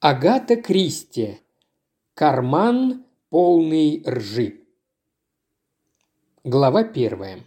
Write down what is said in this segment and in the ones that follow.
Агата Кристи. Карман полный ржи. Глава первая.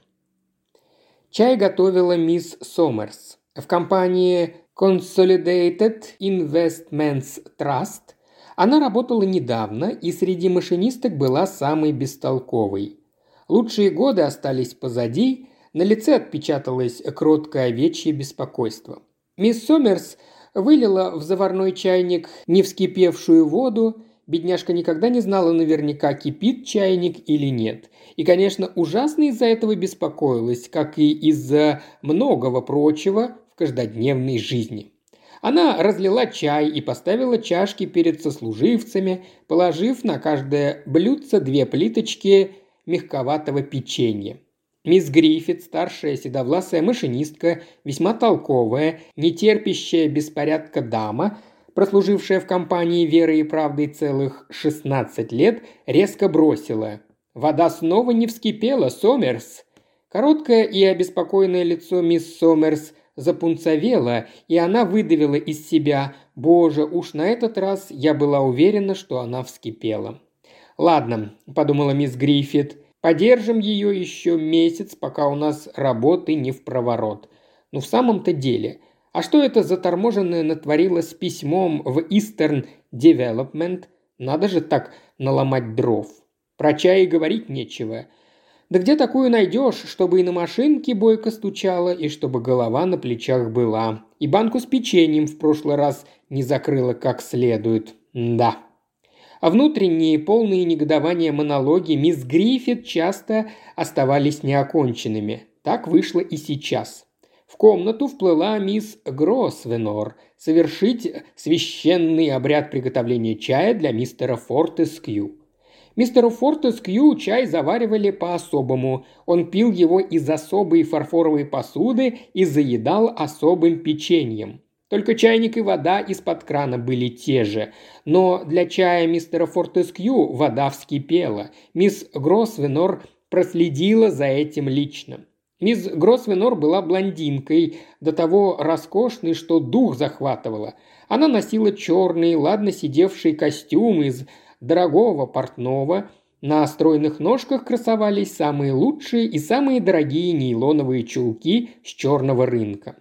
Чай готовила мисс Сомерс. В компании Consolidated Investments Trust она работала недавно и среди машинисток была самой бестолковой. Лучшие годы остались позади, на лице отпечаталось кроткое овечье беспокойство. Мисс Сомерс – вылила в заварной чайник не вскипевшую воду, бедняжка никогда не знала наверняка, кипит чайник или нет. И, конечно, ужасно из-за этого беспокоилась, как и из-за многого прочего в каждодневной жизни. Она разлила чай и поставила чашки перед сослуживцами, положив на каждое блюдце две плиточки мягковатого печенья. Мисс Гриффит, старшая седовласая машинистка, весьма толковая, нетерпящая беспорядка дама, прослужившая в компании веры и правды целых 16 лет, резко бросила. «Вода снова не вскипела, Сомерс!» Короткое и обеспокоенное лицо мисс Сомерс запунцовело, и она выдавила из себя «Боже, уж на этот раз я была уверена, что она вскипела». «Ладно», – подумала мисс Гриффит, Подержим ее еще месяц, пока у нас работы не в проворот. Ну в самом-то деле, а что это заторможенное натворило с письмом в Eastern Development? Надо же так наломать дров. Про чай говорить нечего. Да где такую найдешь, чтобы и на машинке бойко стучала, и чтобы голова на плечах была. И банку с печеньем в прошлый раз не закрыла как следует. Да а внутренние, полные негодования монологи мисс Гриффит часто оставались неоконченными. Так вышло и сейчас. В комнату вплыла мисс Гросвенор совершить священный обряд приготовления чая для мистера Фортескью. Мистеру Фортескью чай заваривали по-особому. Он пил его из особой фарфоровой посуды и заедал особым печеньем. Только чайник и вода из-под крана были те же. Но для чая мистера Фортескью вода вскипела. Мисс Гросвенор проследила за этим лично. Мисс Гросвенор была блондинкой, до того роскошной, что дух захватывала. Она носила черный, ладно сидевший костюм из дорогого портного, на стройных ножках красовались самые лучшие и самые дорогие нейлоновые чулки с черного рынка.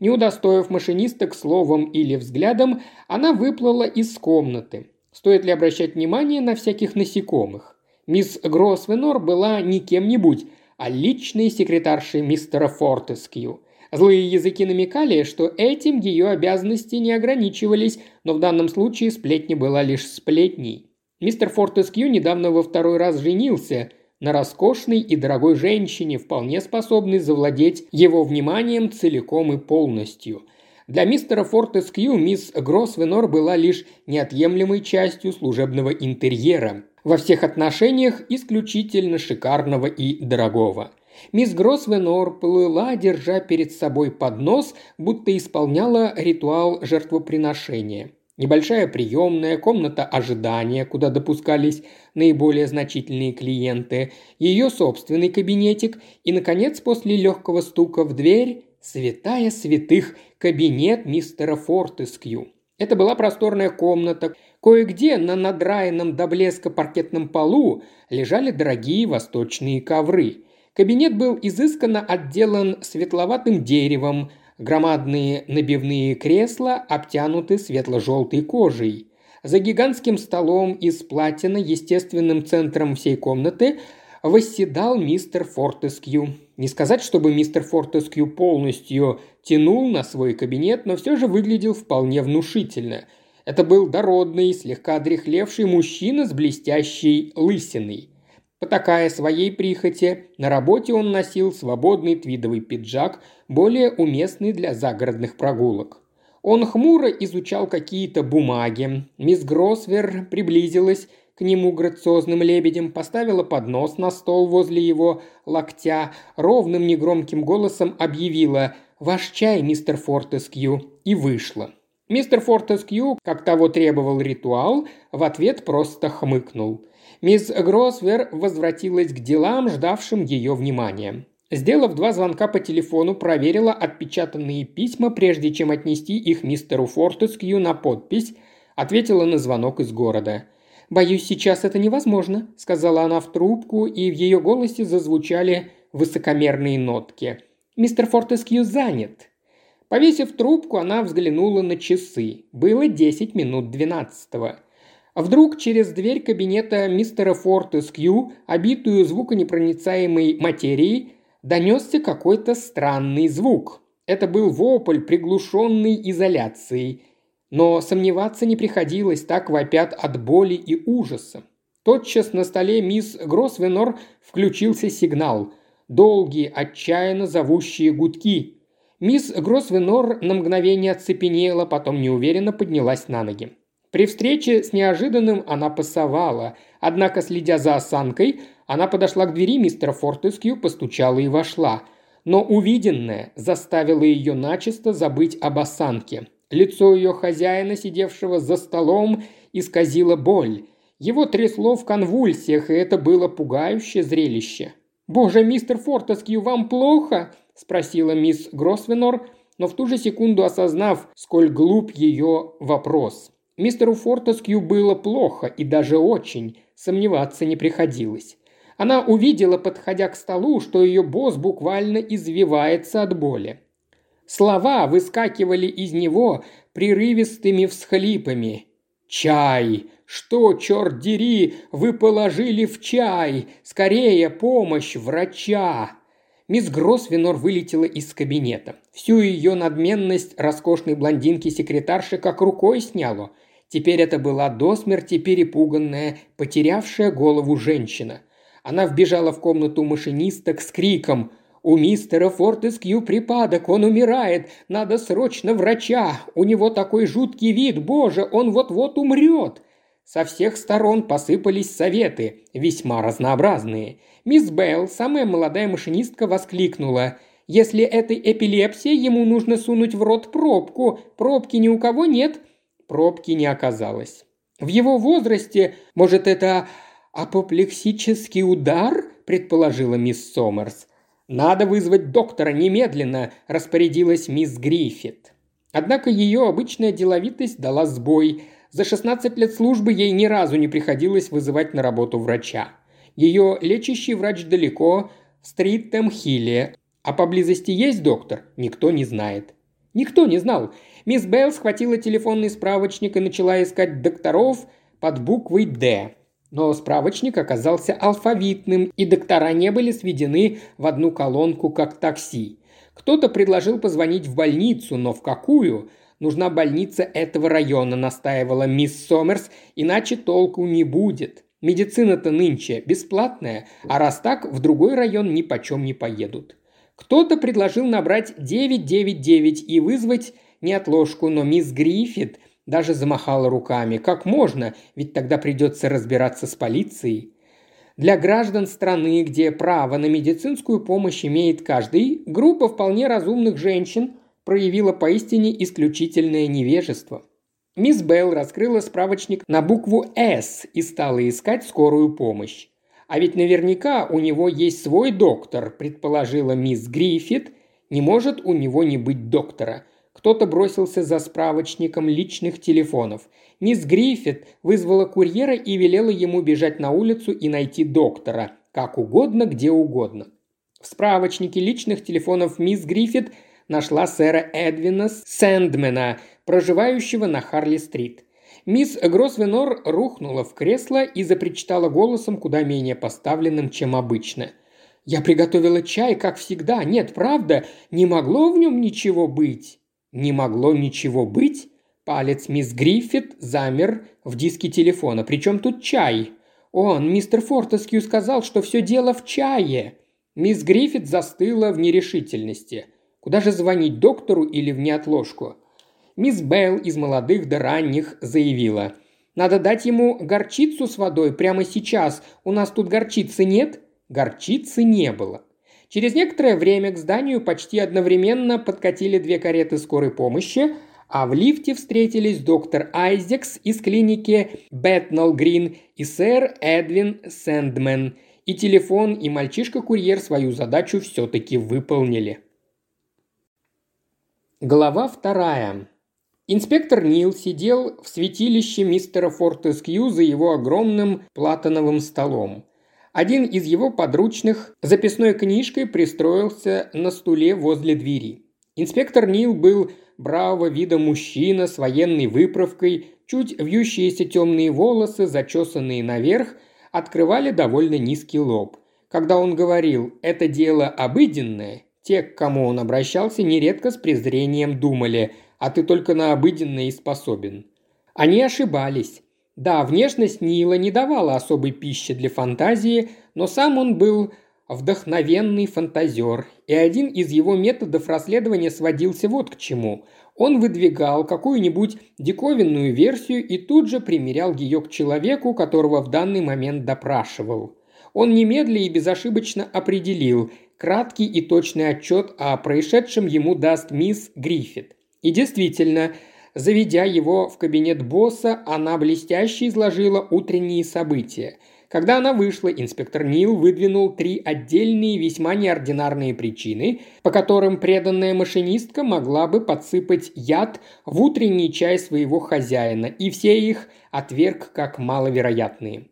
Не удостоив машинисток словом или взглядом, она выплыла из комнаты. Стоит ли обращать внимание на всяких насекомых? Мисс Гросвенор была не кем-нибудь, а личной секретаршей мистера Фортескью. Злые языки намекали, что этим ее обязанности не ограничивались, но в данном случае сплетня была лишь сплетней. Мистер Фортескью недавно во второй раз женился – на роскошной и дорогой женщине, вполне способной завладеть его вниманием целиком и полностью. Для мистера Фортескью мисс Гросвенор была лишь неотъемлемой частью служебного интерьера, во всех отношениях исключительно шикарного и дорогого. Мисс Гросвенор плыла, держа перед собой поднос, будто исполняла ритуал жертвоприношения – Небольшая приемная, комната ожидания, куда допускались наиболее значительные клиенты, ее собственный кабинетик и, наконец, после легкого стука в дверь, святая святых, кабинет мистера Фортескью. Это была просторная комната. Кое-где на надраенном до блеска паркетном полу лежали дорогие восточные ковры. Кабинет был изысканно отделан светловатым деревом, Громадные набивные кресла обтянуты светло-желтой кожей. За гигантским столом из платина, естественным центром всей комнаты, восседал мистер Фортескью. Не сказать, чтобы мистер Фортескью полностью тянул на свой кабинет, но все же выглядел вполне внушительно. Это был дородный, слегка одрехлевший мужчина с блестящей лысиной. Потакая своей прихоти, на работе он носил свободный твидовый пиджак, более уместный для загородных прогулок. Он хмуро изучал какие-то бумаги. Мисс Гросвер приблизилась к нему грациозным лебедем, поставила поднос на стол возле его локтя, ровным негромким голосом объявила «Ваш чай, мистер Фортескью» и вышла. Мистер Фортескью, как того требовал ритуал, в ответ просто хмыкнул – Мисс Гросвер возвратилась к делам, ждавшим ее внимания. Сделав два звонка по телефону, проверила отпечатанные письма, прежде чем отнести их мистеру Фортескью на подпись, Ответила на звонок из города. «Боюсь, сейчас это невозможно», – сказала она в трубку, и в ее голосе зазвучали высокомерные нотки. «Мистер Фортескью занят». Повесив трубку, она взглянула на часы. Было десять минут двенадцатого. Вдруг через дверь кабинета мистера Фортескью, обитую звуконепроницаемой материей, донесся какой-то странный звук. Это был вопль, приглушенный изоляцией. Но сомневаться не приходилось, так вопят от боли и ужаса. Тотчас на столе мисс Гросвенор включился сигнал. Долгие, отчаянно зовущие гудки. Мисс Гросвенор на мгновение оцепенела, потом неуверенно поднялась на ноги. При встрече с неожиданным она пасовала, однако, следя за осанкой, она подошла к двери мистера Фортескью, постучала и вошла. Но увиденное заставило ее начисто забыть об осанке. Лицо ее хозяина, сидевшего за столом, исказило боль. Его трясло в конвульсиях, и это было пугающее зрелище. «Боже, мистер Фортескью, вам плохо?» – спросила мисс Гросвенор, но в ту же секунду осознав, сколь глуп ее вопрос. Мистеру Фортескью было плохо и даже очень, сомневаться не приходилось. Она увидела, подходя к столу, что ее босс буквально извивается от боли. Слова выскакивали из него прерывистыми всхлипами. «Чай! Что, черт дери, вы положили в чай? Скорее, помощь врача!» Мисс Гросвенор вылетела из кабинета. Всю ее надменность роскошной блондинки-секретарши как рукой сняло. Теперь это была до смерти перепуганная, потерявшая голову женщина. Она вбежала в комнату машинисток с криком «У мистера Фортескью припадок, он умирает, надо срочно врача, у него такой жуткий вид, боже, он вот-вот умрет!» Со всех сторон посыпались советы, весьма разнообразные. Мисс Белл, самая молодая машинистка, воскликнула. «Если это эпилепсия, ему нужно сунуть в рот пробку. Пробки ни у кого нет». Пробки не оказалось. В его возрасте, может, это апоплексический удар, предположила мисс Сомерс. «Надо вызвать доктора немедленно», – распорядилась мисс Гриффит. Однако ее обычная деловитость дала сбой – за 16 лет службы ей ни разу не приходилось вызывать на работу врача. Ее лечащий врач далеко, в Стрит-Темхилле, а поблизости есть доктор, никто не знает. Никто не знал. Мисс Белл схватила телефонный справочник и начала искать докторов под буквой «Д». Но справочник оказался алфавитным, и доктора не были сведены в одну колонку, как такси. Кто-то предложил позвонить в больницу, но в какую? Нужна больница этого района», – настаивала мисс Сомерс, – «иначе толку не будет. Медицина-то нынче бесплатная, а раз так, в другой район ни почем не поедут». Кто-то предложил набрать 999 и вызвать неотложку, но мисс Гриффит даже замахала руками. Как можно? Ведь тогда придется разбираться с полицией. Для граждан страны, где право на медицинскую помощь имеет каждый, группа вполне разумных женщин проявила поистине исключительное невежество. Мисс Белл раскрыла справочник на букву «С» и стала искать скорую помощь. А ведь наверняка у него есть свой доктор, предположила мисс Гриффит. Не может у него не быть доктора. Кто-то бросился за справочником личных телефонов. Мисс Гриффит вызвала курьера и велела ему бежать на улицу и найти доктора. Как угодно, где угодно. В справочнике личных телефонов мисс Гриффит – нашла сэра Эдвина Сэндмена, проживающего на Харли-стрит. Мисс Гросвенор рухнула в кресло и запричитала голосом куда менее поставленным, чем обычно. «Я приготовила чай, как всегда. Нет, правда, не могло в нем ничего быть». «Не могло ничего быть?» Палец мисс Гриффит замер в диске телефона. «Причем тут чай?» «Он, мистер Фортескью, сказал, что все дело в чае». Мисс Гриффит застыла в нерешительности – Куда же звонить доктору или в неотложку? Мисс Белл из молодых до ранних заявила. «Надо дать ему горчицу с водой прямо сейчас. У нас тут горчицы нет?» Горчицы не было. Через некоторое время к зданию почти одновременно подкатили две кареты скорой помощи, а в лифте встретились доктор Айзекс из клиники Бэтнелл Грин и сэр Эдвин Сэндмен. И телефон, и мальчишка-курьер свою задачу все-таки выполнили. Глава вторая. Инспектор Нил сидел в святилище мистера Фортескью за его огромным платановым столом. Один из его подручных записной книжкой пристроился на стуле возле двери. Инспектор Нил был бравого вида мужчина с военной выправкой, чуть вьющиеся темные волосы, зачесанные наверх, открывали довольно низкий лоб. Когда он говорил «это дело обыденное», те, к кому он обращался, нередко с презрением думали – а ты только на обыденное и способен. Они ошибались. Да, внешность Нила не давала особой пищи для фантазии, но сам он был вдохновенный фантазер, и один из его методов расследования сводился вот к чему. Он выдвигал какую-нибудь диковинную версию и тут же примерял ее к человеку, которого в данный момент допрашивал. Он немедля и безошибочно определил, краткий и точный отчет о происшедшем ему даст мисс Гриффит. И действительно, заведя его в кабинет босса, она блестяще изложила утренние события. Когда она вышла, инспектор Нил выдвинул три отдельные весьма неординарные причины, по которым преданная машинистка могла бы подсыпать яд в утренний чай своего хозяина, и все их отверг как маловероятные.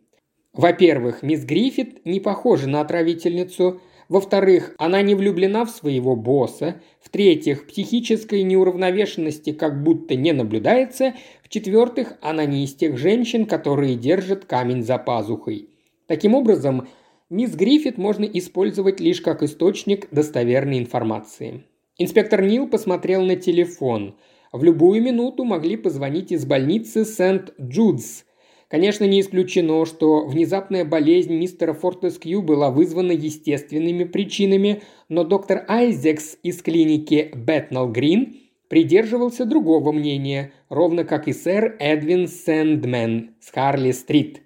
Во-первых, мисс Гриффит не похожа на отравительницу. Во-вторых, она не влюблена в своего босса. В-третьих, психической неуравновешенности как будто не наблюдается. В-четвертых, она не из тех женщин, которые держат камень за пазухой. Таким образом, мисс Гриффит можно использовать лишь как источник достоверной информации. Инспектор Нил посмотрел на телефон. В любую минуту могли позвонить из больницы Сент-Джудс – Конечно, не исключено, что внезапная болезнь мистера Фортескью была вызвана естественными причинами, но доктор Айзекс из клиники Бэтнал Грин придерживался другого мнения, ровно как и сэр Эдвин Сэндмен с Харли-стрит.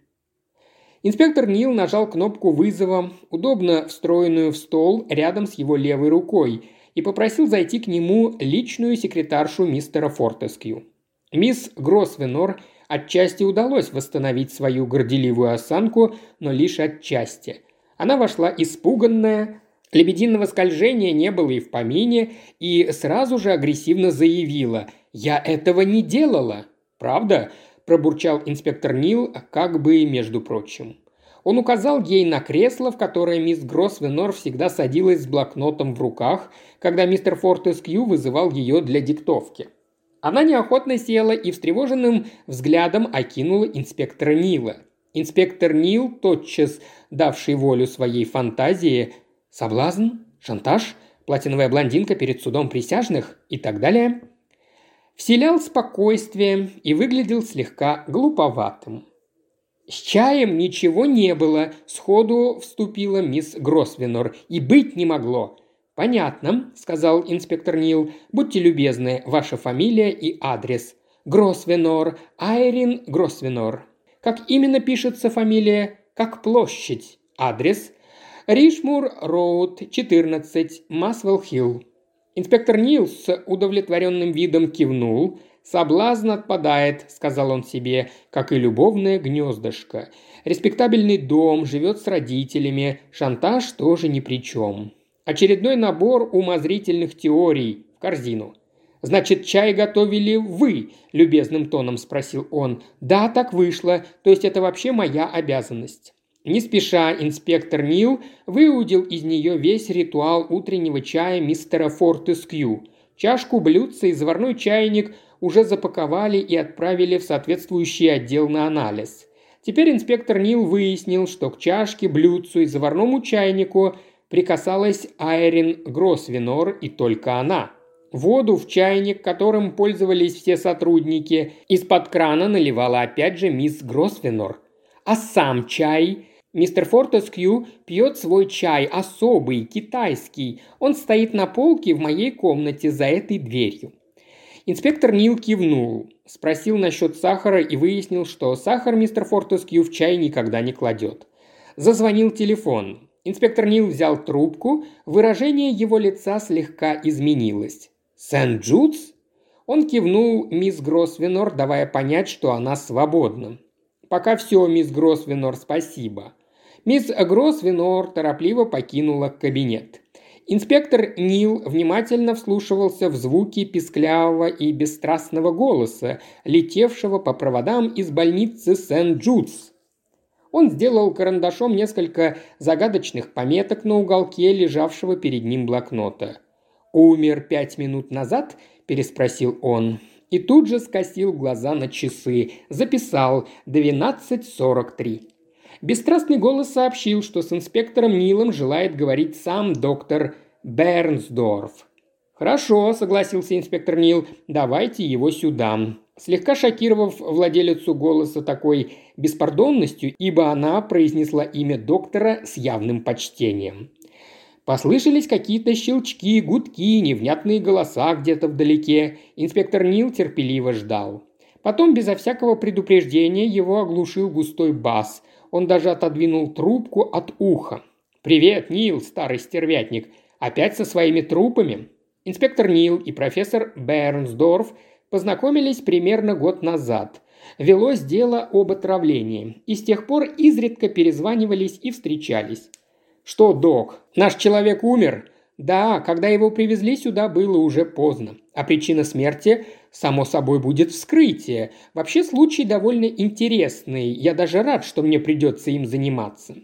Инспектор Нил нажал кнопку вызова, удобно встроенную в стол рядом с его левой рукой, и попросил зайти к нему личную секретаршу мистера Фортескью. Мисс Гросвенор – Отчасти удалось восстановить свою горделивую осанку, но лишь отчасти. Она вошла испуганная, лебединого скольжения не было и в помине, и сразу же агрессивно заявила «Я этого не делала». «Правда?» – пробурчал инспектор Нил, как бы между прочим. Он указал ей на кресло, в которое мисс Гроссвенор всегда садилась с блокнотом в руках, когда мистер Фортескью вызывал ее для диктовки – она неохотно села и встревоженным взглядом окинула инспектора Нила. Инспектор Нил, тотчас давший волю своей фантазии, соблазн, шантаж, платиновая блондинка перед судом присяжных и так далее, вселял спокойствие и выглядел слегка глуповатым. «С чаем ничего не было», – сходу вступила мисс Гросвенор, – «и быть не могло. «Понятно», – сказал инспектор Нил. «Будьте любезны, ваша фамилия и адрес». «Гросвенор, Айрин Гросвенор». «Как именно пишется фамилия?» «Как площадь». «Адрес?» «Ришмур Роуд, 14, Масвелл Хилл». Инспектор Нил с удовлетворенным видом кивнул. «Соблазн отпадает», – сказал он себе, – «как и любовное гнездышко. Респектабельный дом, живет с родителями, шантаж тоже ни при чем». Очередной набор умозрительных теорий в корзину. «Значит, чай готовили вы?» – любезным тоном спросил он. «Да, так вышло. То есть это вообще моя обязанность». Не спеша инспектор Нил выудил из нее весь ритуал утреннего чая мистера Фортескью. Чашку, блюдце и заварной чайник уже запаковали и отправили в соответствующий отдел на анализ. Теперь инспектор Нил выяснил, что к чашке, блюдцу и заварному чайнику – прикасалась Айрин Гросвенор и только она. Воду в чайник, которым пользовались все сотрудники, из-под крана наливала опять же мисс Гросвенор. А сам чай Мистер Фортескью пьет свой чай, особый, китайский. Он стоит на полке в моей комнате за этой дверью. Инспектор Нил кивнул, спросил насчет сахара и выяснил, что сахар мистер Фортескью в чай никогда не кладет. Зазвонил телефон. Инспектор Нил взял трубку, выражение его лица слегка изменилось. «Сент-Джудс?» Он кивнул мисс Гросвенор, давая понять, что она свободна. «Пока все, мисс Гросвенор, спасибо». Мисс Гросвенор торопливо покинула кабинет. Инспектор Нил внимательно вслушивался в звуки писклявого и бесстрастного голоса, летевшего по проводам из больницы Сент-Джудс. Он сделал карандашом несколько загадочных пометок на уголке лежавшего перед ним блокнота. «Умер пять минут назад?» – переспросил он. И тут же скосил глаза на часы. Записал «12.43». Бесстрастный голос сообщил, что с инспектором Нилом желает говорить сам доктор Бернсдорф. «Хорошо», – согласился инспектор Нил, – «давайте его сюда». Слегка шокировав владелицу голоса такой беспардонностью, ибо она произнесла имя доктора с явным почтением. Послышались какие-то щелчки, гудки, невнятные голоса где-то вдалеке. Инспектор Нил терпеливо ждал. Потом, безо всякого предупреждения, его оглушил густой бас. Он даже отодвинул трубку от уха. «Привет, Нил, старый стервятник. Опять со своими трупами?» Инспектор Нил и профессор Бернсдорф познакомились примерно год назад. Велось дело об отравлении, и с тех пор изредка перезванивались и встречались. «Что, док, наш человек умер?» «Да, когда его привезли сюда, было уже поздно. А причина смерти, само собой, будет вскрытие. Вообще случай довольно интересный. Я даже рад, что мне придется им заниматься».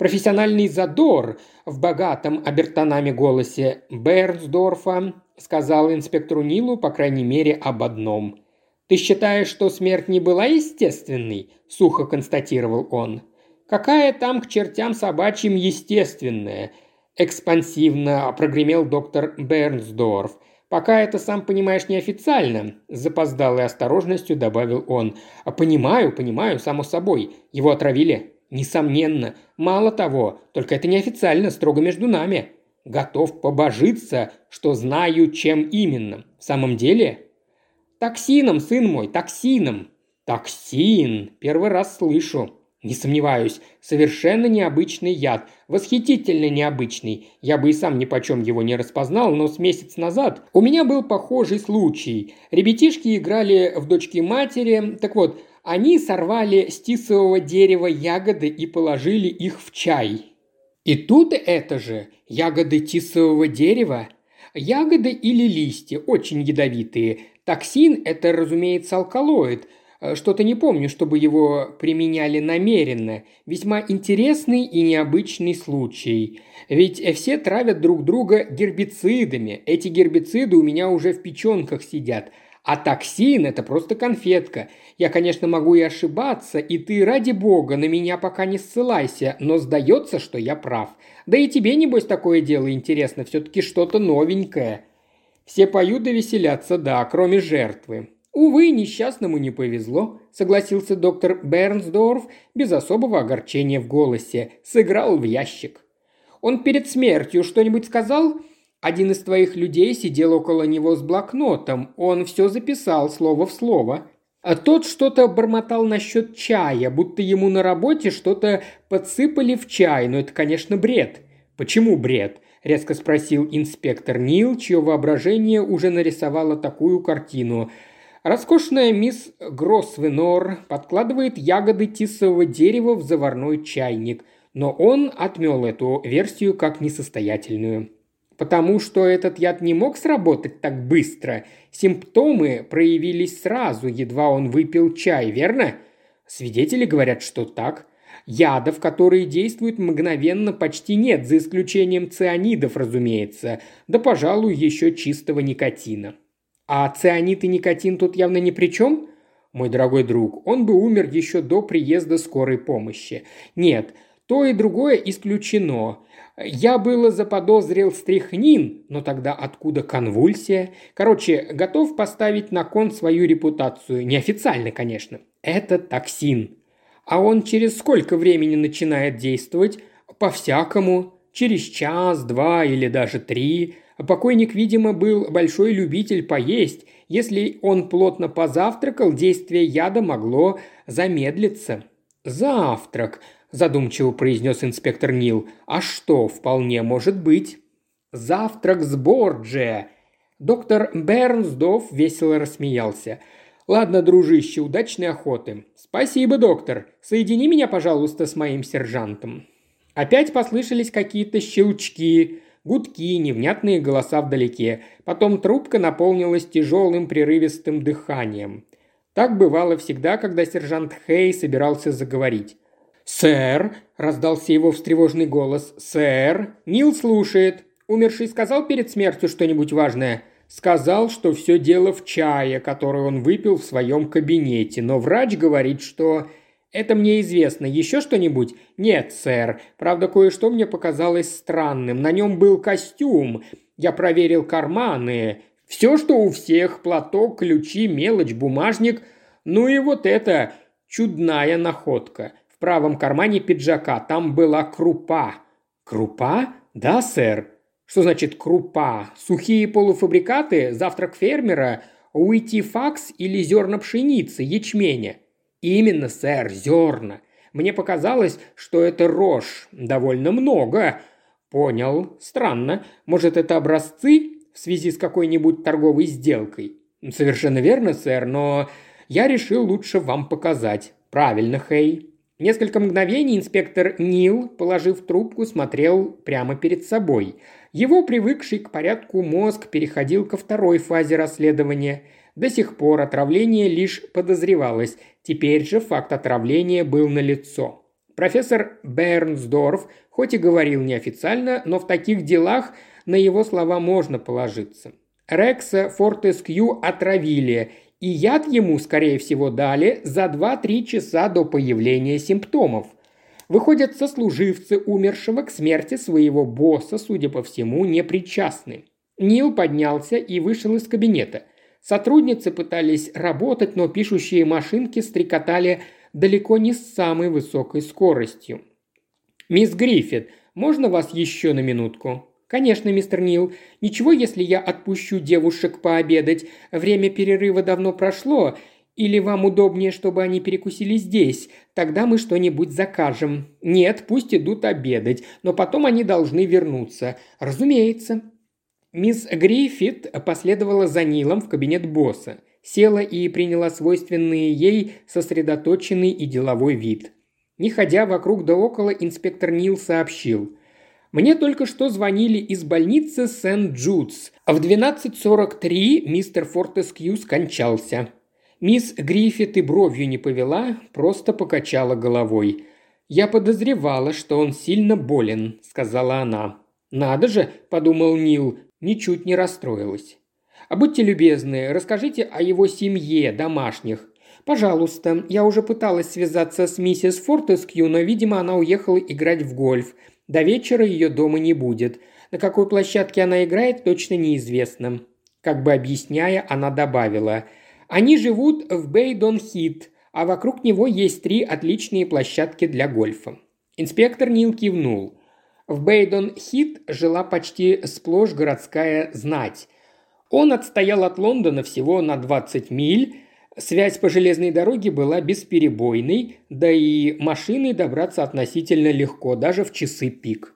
Профессиональный задор в богатом обертонами голосе Бернсдорфа сказал инспектору Нилу, по крайней мере, об одном. «Ты считаешь, что смерть не была естественной?» – сухо констатировал он. «Какая там к чертям собачьим естественная?» – экспансивно прогремел доктор Бернсдорф. «Пока это, сам понимаешь, неофициально», – с запоздалой осторожностью добавил он. «А понимаю, понимаю, само собой. Его отравили?» «Несомненно. Мало того, только это неофициально, строго между нами. Готов побожиться, что знаю, чем именно. В самом деле?» «Токсином, сын мой, токсином!» «Токсин! Первый раз слышу!» Не сомневаюсь, совершенно необычный яд, восхитительно необычный. Я бы и сам ни почем его не распознал, но с месяц назад у меня был похожий случай. Ребятишки играли в дочки матери, так вот, они сорвали с тисового дерева ягоды и положили их в чай. И тут это же ягоды тисового дерева, ягоды или листья, очень ядовитые. Токсин – это, разумеется, алкалоид – Э, что-то не помню, чтобы его применяли намеренно. Весьма интересный и необычный случай. Ведь все травят друг друга гербицидами. Эти гербициды у меня уже в печенках сидят. А токсин – это просто конфетка. Я, конечно, могу и ошибаться, и ты, ради бога, на меня пока не ссылайся, но сдается, что я прав. Да и тебе, небось, такое дело интересно, все-таки что-то новенькое. Все поют и веселятся, да, кроме жертвы. «Увы, несчастному не повезло», – согласился доктор Бернсдорф без особого огорчения в голосе. «Сыграл в ящик». «Он перед смертью что-нибудь сказал?» «Один из твоих людей сидел около него с блокнотом. Он все записал слово в слово. А тот что-то бормотал насчет чая, будто ему на работе что-то подсыпали в чай, но это, конечно, бред». «Почему бред?» – резко спросил инспектор Нил, чье воображение уже нарисовало такую картину – Роскошная мисс Гросвенор подкладывает ягоды тисового дерева в заварной чайник, но он отмел эту версию как несостоятельную. Потому что этот яд не мог сработать так быстро. Симптомы проявились сразу, едва он выпил чай, верно? Свидетели говорят, что так. Ядов, которые действуют мгновенно, почти нет, за исключением цианидов, разумеется, да, пожалуй, еще чистого никотина. А цианид и никотин тут явно ни при чем? Мой дорогой друг, он бы умер еще до приезда скорой помощи. Нет, то и другое исключено. Я было заподозрил стрихнин, но тогда откуда конвульсия? Короче, готов поставить на кон свою репутацию. Неофициально, конечно. Это токсин. А он через сколько времени начинает действовать? По-всякому. Через час, два или даже три. Покойник, видимо, был большой любитель поесть. Если он плотно позавтракал, действие яда могло замедлиться. «Завтрак», – задумчиво произнес инспектор Нил. «А что, вполне может быть». «Завтрак с Борджия!» Доктор Бернсдов весело рассмеялся. «Ладно, дружище, удачной охоты». «Спасибо, доктор. Соедини меня, пожалуйста, с моим сержантом». Опять послышались какие-то щелчки – Гудки, невнятные голоса вдалеке. Потом трубка наполнилась тяжелым прерывистым дыханием. Так бывало всегда, когда сержант Хей собирался заговорить. «Сэр!» – раздался его встревоженный голос. «Сэр!» Нил слушает. Умерший сказал перед смертью что-нибудь важное? Сказал, что все дело в чае, который он выпил в своем кабинете, но врач говорит, что это мне известно. Еще что-нибудь? Нет, сэр. Правда, кое-что мне показалось странным. На нем был костюм. Я проверил карманы. Все, что у всех. Платок, ключи, мелочь, бумажник. Ну и вот это чудная находка. Правом кармане пиджака там была крупа. Крупа? Да, сэр. Что значит крупа? Сухие полуфабрикаты, завтрак фермера, уйти факс или зерна пшеницы, ячменя? «Именно, сэр, зерна. Мне показалось, что это рожь. Довольно много». «Понял. Странно. Может, это образцы в связи с какой-нибудь торговой сделкой?» «Совершенно верно, сэр, но я решил лучше вам показать». «Правильно, Хей». Несколько мгновений инспектор Нил, положив трубку, смотрел прямо перед собой. Его привыкший к порядку мозг переходил ко второй фазе расследования – до сих пор отравление лишь подозревалось, теперь же факт отравления был налицо. Профессор Бернсдорф, хоть и говорил неофициально, но в таких делах на его слова можно положиться. Рекса Фортескью отравили, и яд ему, скорее всего, дали за 2-3 часа до появления симптомов. Выходят, сослуживцы умершего к смерти своего босса, судя по всему, не причастны. Нил поднялся и вышел из кабинета. Сотрудницы пытались работать, но пишущие машинки стрекотали далеко не с самой высокой скоростью. «Мисс Гриффит, можно вас еще на минутку?» «Конечно, мистер Нил. Ничего, если я отпущу девушек пообедать. Время перерыва давно прошло. Или вам удобнее, чтобы они перекусили здесь? Тогда мы что-нибудь закажем. Нет, пусть идут обедать, но потом они должны вернуться. Разумеется. Мисс Гриффит последовала за Нилом в кабинет босса, села и приняла свойственный ей сосредоточенный и деловой вид. Не ходя вокруг да около, инспектор Нил сообщил. «Мне только что звонили из больницы Сент-Джудс. В 12.43 мистер Фортескью скончался». Мисс Гриффит и бровью не повела, просто покачала головой. «Я подозревала, что он сильно болен», — сказала она. «Надо же», — подумал Нил, ничуть не расстроилась. «А будьте любезны, расскажите о его семье, домашних. Пожалуйста, я уже пыталась связаться с миссис Фортескью, но, видимо, она уехала играть в гольф. До вечера ее дома не будет. На какой площадке она играет, точно неизвестно». Как бы объясняя, она добавила. «Они живут в Бейдон-Хит, а вокруг него есть три отличные площадки для гольфа». Инспектор Нил кивнул. В Бейдон-Хит жила почти сплошь городская знать. Он отстоял от Лондона всего на 20 миль, связь по железной дороге была бесперебойной, да и машиной добраться относительно легко, даже в часы пик.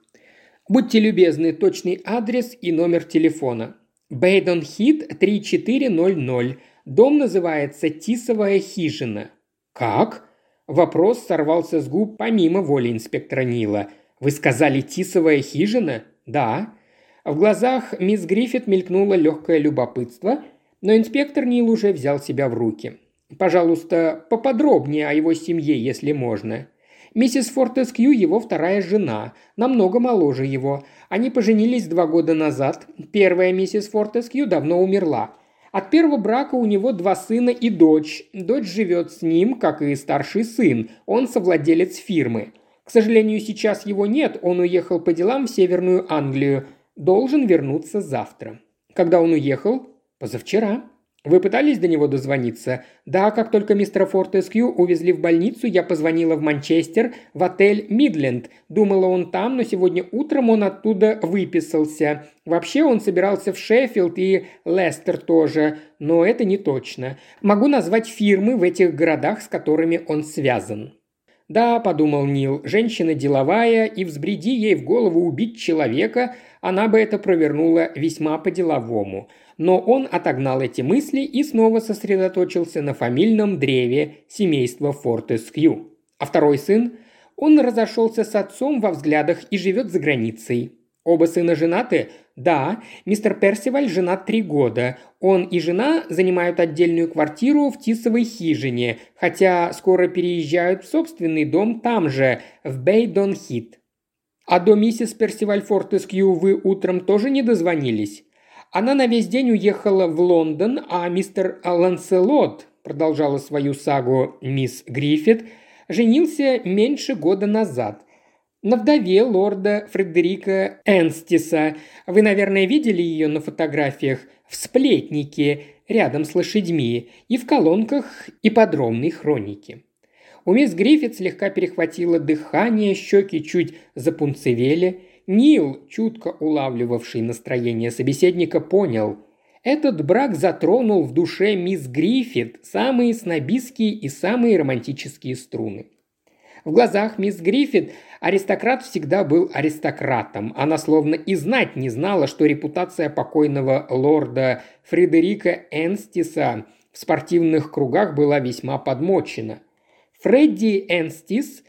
Будьте любезны, точный адрес и номер телефона. Бейдон-Хит 3400. Дом называется Тисовая хижина. Как? Вопрос сорвался с губ помимо воли инспектора Нила – «Вы сказали тисовая хижина?» «Да». В глазах мисс Гриффит мелькнуло легкое любопытство, но инспектор Нил уже взял себя в руки. «Пожалуйста, поподробнее о его семье, если можно». Миссис Фортескью – его вторая жена, намного моложе его. Они поженились два года назад. Первая миссис Фортескью давно умерла. От первого брака у него два сына и дочь. Дочь живет с ним, как и старший сын. Он совладелец фирмы. К сожалению, сейчас его нет, он уехал по делам в Северную Англию. Должен вернуться завтра. Когда он уехал? Позавчера. Вы пытались до него дозвониться? Да, как только мистера Фортескью увезли в больницу, я позвонила в Манчестер, в отель «Мидленд». Думала, он там, но сегодня утром он оттуда выписался. Вообще он собирался в Шеффилд и Лестер тоже, но это не точно. Могу назвать фирмы в этих городах, с которыми он связан. «Да», – подумал Нил, – «женщина деловая, и взбреди ей в голову убить человека, она бы это провернула весьма по-деловому». Но он отогнал эти мысли и снова сосредоточился на фамильном древе семейства Фортескью. А второй сын? Он разошелся с отцом во взглядах и живет за границей. Оба сына женаты? Да, мистер Персиваль женат три года. Он и жена занимают отдельную квартиру в Тисовой хижине, хотя скоро переезжают в собственный дом там же, в Бейдон-Хит. А до миссис Персиваль Фортескью вы утром тоже не дозвонились? Она на весь день уехала в Лондон, а мистер Ланселот, продолжала свою сагу мисс Гриффит, женился меньше года назад. На вдове лорда Фредерика Энстиса. Вы, наверное, видели ее на фотографиях в «Сплетнике», рядом с лошадьми, и в колонках и подробной хроники. У мисс Гриффит слегка перехватило дыхание, щеки чуть запунцевели – Нил, чутко улавливавший настроение собеседника, понял. Этот брак затронул в душе мисс Гриффит самые снобистские и самые романтические струны. В глазах мисс Гриффит аристократ всегда был аристократом. Она словно и знать не знала, что репутация покойного лорда Фредерика Энстиса в спортивных кругах была весьма подмочена. Фредди Энстис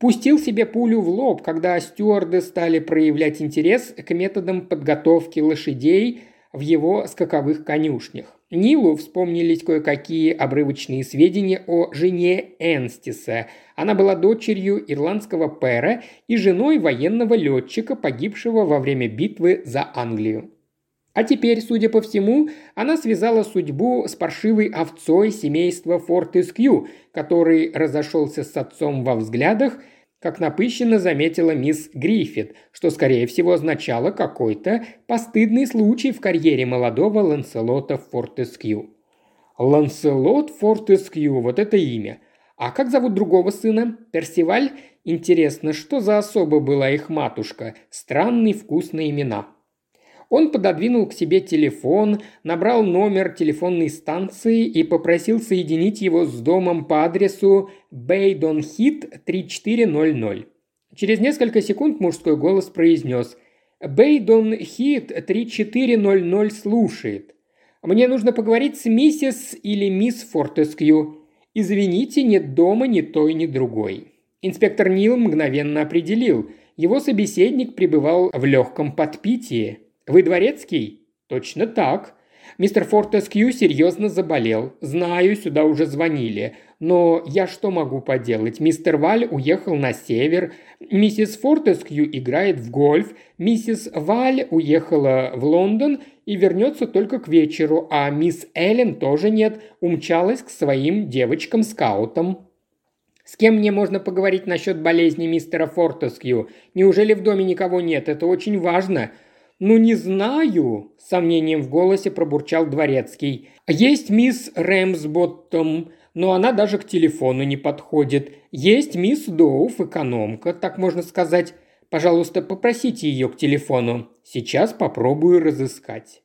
пустил себе пулю в лоб, когда стюарды стали проявлять интерес к методам подготовки лошадей в его скаковых конюшнях. Нилу вспомнились кое-какие обрывочные сведения о жене Энстиса. Она была дочерью ирландского пэра и женой военного летчика, погибшего во время битвы за Англию. А теперь, судя по всему, она связала судьбу с паршивой овцой семейства Фортескью, который разошелся с отцом во взглядах, как напыщенно заметила мисс Гриффит, что, скорее всего, означало какой-то постыдный случай в карьере молодого Ланселота Фортескью. Ланселот Фортескью, вот это имя. А как зовут другого сына? Персиваль? Интересно, что за особа была их матушка? Странный вкус на имена. Он пододвинул к себе телефон, набрал номер телефонной станции и попросил соединить его с домом по адресу Бейдон Хит 3400. Через несколько секунд мужской голос произнес «Бейдон Хит 3400 слушает. Мне нужно поговорить с миссис или мисс Фортескью. Извините, нет дома ни той, ни другой». Инспектор Нил мгновенно определил. Его собеседник пребывал в легком подпитии. «Вы дворецкий?» «Точно так», Мистер Фортескью серьезно заболел. Знаю, сюда уже звонили. Но я что могу поделать? Мистер Валь уехал на север. Миссис Фортескью играет в гольф. Миссис Валь уехала в Лондон и вернется только к вечеру. А мисс Эллен тоже нет. Умчалась к своим девочкам-скаутам. С кем мне можно поговорить насчет болезни мистера Фортескью? Неужели в доме никого нет? Это очень важно. «Ну, не знаю», – с сомнением в голосе пробурчал дворецкий. «Есть мисс Рэмсботтом, но она даже к телефону не подходит. Есть мисс Доуф, экономка, так можно сказать. Пожалуйста, попросите ее к телефону. Сейчас попробую разыскать».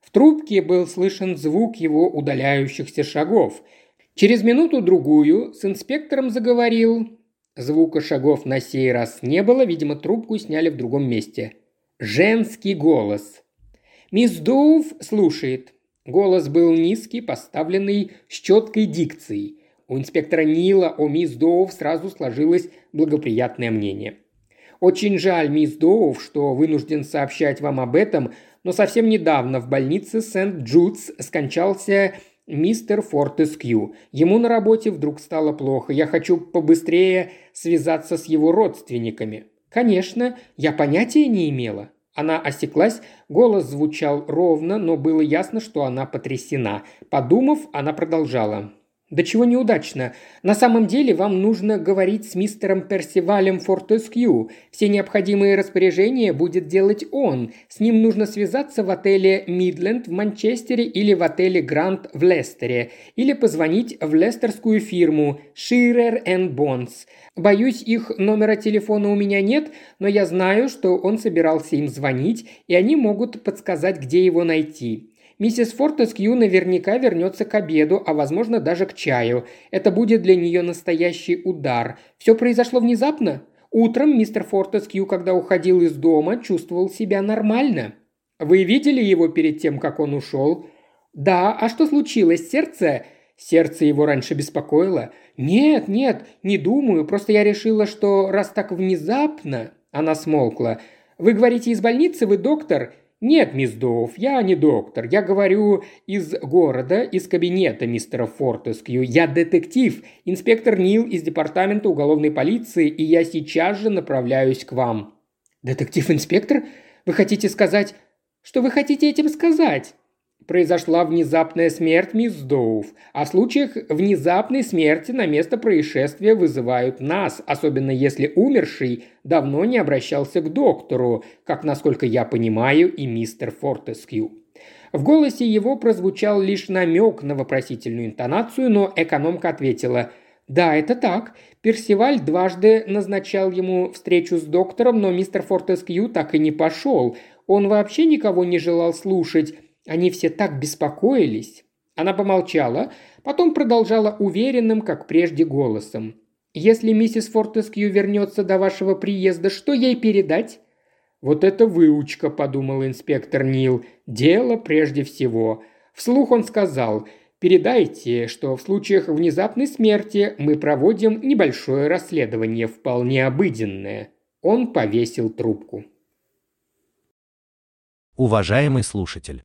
В трубке был слышен звук его удаляющихся шагов. Через минуту-другую с инспектором заговорил. Звука шагов на сей раз не было, видимо, трубку сняли в другом месте – Женский голос. Мисс Доув слушает. Голос был низкий, поставленный с четкой дикцией. У инспектора Нила о мисс Доув сразу сложилось благоприятное мнение. «Очень жаль, мисс Доув, что вынужден сообщать вам об этом, но совсем недавно в больнице Сент-Джудс скончался мистер Фортескью. Ему на работе вдруг стало плохо. Я хочу побыстрее связаться с его родственниками. «Конечно, я понятия не имела». Она осеклась, голос звучал ровно, но было ясно, что она потрясена. Подумав, она продолжала. «Да чего неудачно. На самом деле вам нужно говорить с мистером Персивалем Фортескью. Все необходимые распоряжения будет делать он. С ним нужно связаться в отеле «Мидленд» в Манчестере или в отеле «Гранд» в Лестере. Или позвонить в лестерскую фирму «Ширер энд Бонс». Боюсь, их номера телефона у меня нет, но я знаю, что он собирался им звонить, и они могут подсказать, где его найти. Миссис Фортескью наверняка вернется к обеду, а возможно даже к чаю. Это будет для нее настоящий удар. Все произошло внезапно? Утром мистер Фортескью, когда уходил из дома, чувствовал себя нормально. Вы видели его перед тем, как он ушел? Да, а что случилось? Сердце? Сердце его раньше беспокоило. «Нет, нет, не думаю, просто я решила, что раз так внезапно...» Она смолкла. Вы говорите из больницы, вы доктор?» «Нет, мисс Доуф, я не доктор. Я говорю из города, из кабинета мистера Фортескью. Я детектив, инспектор Нил из департамента уголовной полиции, и я сейчас же направляюсь к вам». «Детектив-инспектор? Вы хотите сказать...» «Что вы хотите этим сказать?» Произошла внезапная смерть мисс Доуф. О случаях внезапной смерти на место происшествия вызывают нас, особенно если умерший давно не обращался к доктору, как, насколько я понимаю, и мистер Фортескью. В голосе его прозвучал лишь намек на вопросительную интонацию, но экономка ответила «Да, это так. Персиваль дважды назначал ему встречу с доктором, но мистер Фортескью так и не пошел. Он вообще никого не желал слушать, они все так беспокоились. Она помолчала, потом продолжала уверенным, как прежде, голосом. «Если миссис Фортескью вернется до вашего приезда, что ей передать?» «Вот это выучка», – подумал инспектор Нил. «Дело прежде всего». Вслух он сказал, «Передайте, что в случаях внезапной смерти мы проводим небольшое расследование, вполне обыденное». Он повесил трубку. Уважаемый слушатель!